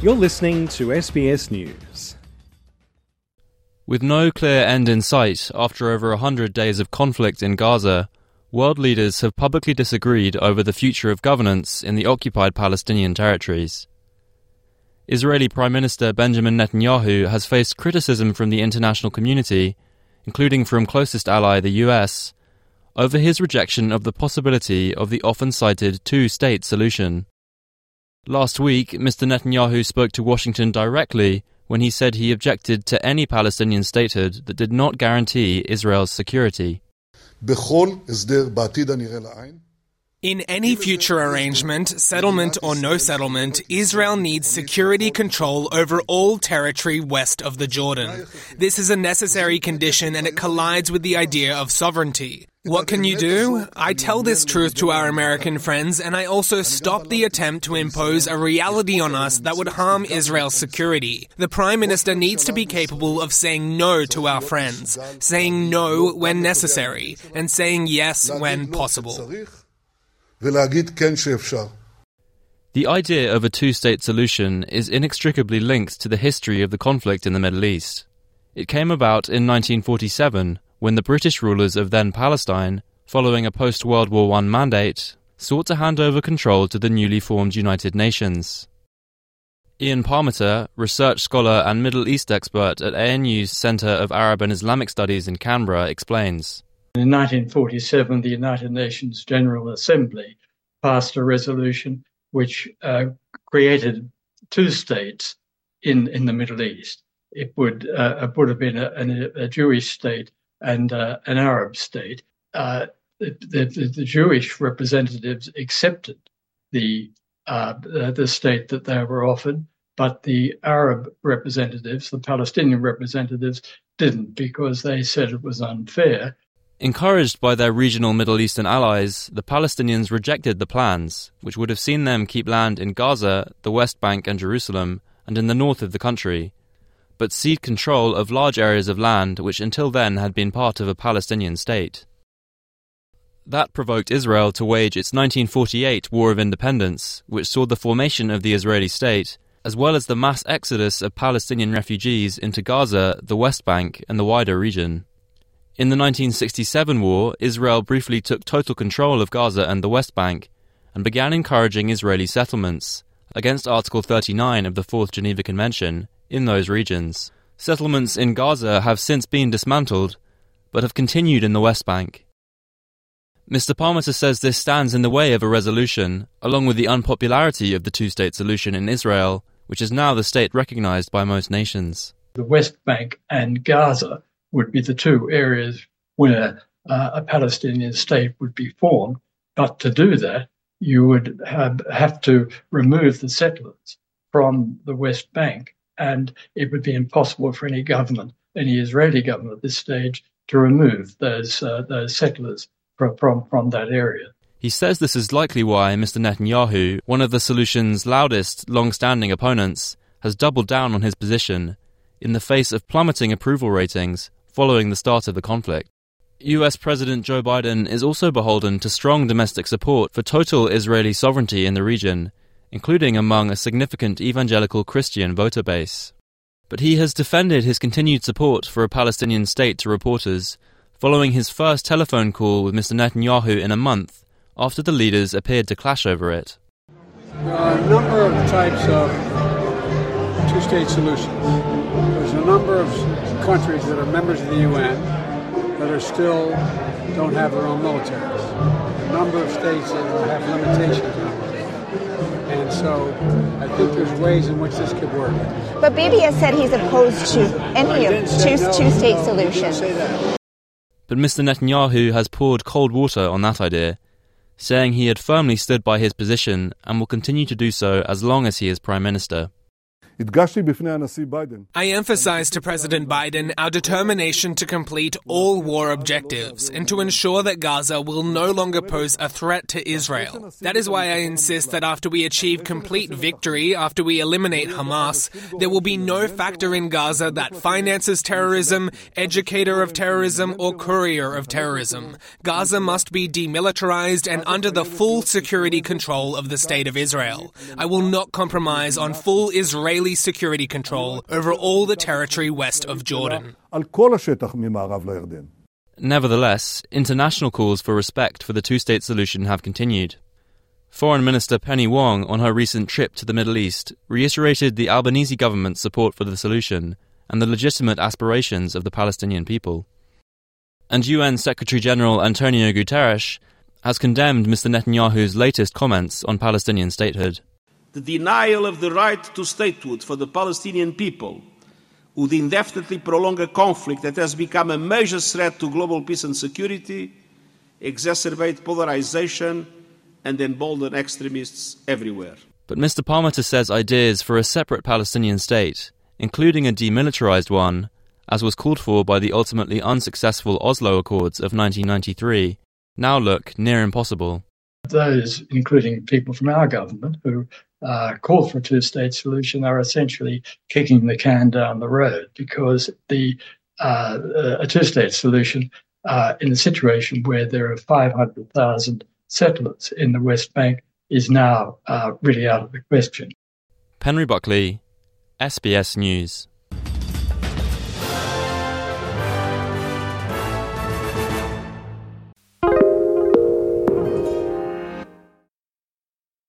You're listening to SBS News. With no clear end in sight after over a hundred days of conflict in Gaza, world leaders have publicly disagreed over the future of governance in the occupied Palestinian territories. Israeli Prime Minister Benjamin Netanyahu has faced criticism from the international community, including from closest ally the US, over his rejection of the possibility of the often cited two state solution. Last week, Mr. Netanyahu spoke to Washington directly when he said he objected to any Palestinian statehood that did not guarantee Israel's security. In any future arrangement, settlement or no settlement, Israel needs security control over all territory west of the Jordan. This is a necessary condition and it collides with the idea of sovereignty. What can you do? I tell this truth to our American friends and I also stop the attempt to impose a reality on us that would harm Israel's security. The Prime Minister needs to be capable of saying no to our friends, saying no when necessary, and saying yes when possible. The idea of a two state solution is inextricably linked to the history of the conflict in the Middle East. It came about in 1947 when the British rulers of then Palestine, following a post World War I mandate, sought to hand over control to the newly formed United Nations. Ian Parmeter, research scholar and Middle East expert at ANU's Centre of Arab and Islamic Studies in Canberra, explains. In 1947, the United Nations General Assembly passed a resolution which uh, created two states in, in the Middle East. It would uh, it would have been a, a, Jewish state and uh, an Arab state. Uh, the, the, the, Jewish representatives accepted the uh, the state that they were offered, but the Arab representatives, the Palestinian representatives, didn't because they said it was unfair Encouraged by their regional Middle Eastern allies, the Palestinians rejected the plans, which would have seen them keep land in Gaza, the West Bank, and Jerusalem, and in the north of the country, but cede control of large areas of land which until then had been part of a Palestinian state. That provoked Israel to wage its 1948 War of Independence, which saw the formation of the Israeli state, as well as the mass exodus of Palestinian refugees into Gaza, the West Bank, and the wider region. In the 1967 war, Israel briefly took total control of Gaza and the West Bank and began encouraging Israeli settlements, against Article 39 of the Fourth Geneva Convention, in those regions. Settlements in Gaza have since been dismantled, but have continued in the West Bank. Mr. Parmeter says this stands in the way of a resolution, along with the unpopularity of the two state solution in Israel, which is now the state recognized by most nations. The West Bank and Gaza would be the two areas where uh, a Palestinian state would be formed. But to do that, you would have, have to remove the settlers from the West Bank, and it would be impossible for any government, any Israeli government at this stage, to remove those uh, those settlers from, from from that area. He says this is likely why Mr. Netanyahu, one of the solution's loudest, long-standing opponents, has doubled down on his position in the face of plummeting approval ratings following the start of the conflict. US President Joe Biden is also beholden to strong domestic support for total Israeli sovereignty in the region, including among a significant evangelical Christian voter base. But he has defended his continued support for a Palestinian state to reporters following his first telephone call with Mr. Netanyahu in a month after the leaders appeared to clash over it. There are a number of types of two state solutions. There's a number of countries that are members of the UN that are still don't have their own militaries. A number of states that have limitations on it. And so I think there's ways in which this could work. But Bibi has said he's opposed to any of two, no, two-state no, solutions. But Mr. Netanyahu has poured cold water on that idea, saying he had firmly stood by his position and will continue to do so as long as he is Prime Minister. I emphasized to President Biden our determination to complete all war objectives and to ensure that Gaza will no longer pose a threat to Israel. That is why I insist that after we achieve complete victory, after we eliminate Hamas, there will be no factor in Gaza that finances terrorism, educator of terrorism, or courier of terrorism. Gaza must be demilitarized and under the full security control of the State of Israel. I will not compromise on full Israeli Israeli security control over all the territory west of Jordan. Nevertheless, international calls for respect for the two state solution have continued. Foreign Minister Penny Wong, on her recent trip to the Middle East, reiterated the Albanese government's support for the solution and the legitimate aspirations of the Palestinian people. And UN Secretary General Antonio Guterres has condemned Mr. Netanyahu's latest comments on Palestinian statehood the denial of the right to statehood for the Palestinian people would indefinitely prolong a conflict that has become a major threat to global peace and security, exacerbate polarization, and embolden extremists everywhere. But Mr. Parmeter says ideas for a separate Palestinian state, including a demilitarized one, as was called for by the ultimately unsuccessful Oslo Accords of 1993, now look near impossible. Those, including people from our government, who uh, call for a two-state solution are essentially kicking the can down the road because the uh, a two-state solution uh, in a situation where there are 500,000 settlers in the West Bank is now uh, really out of the question. Penry Buckley, SBS News.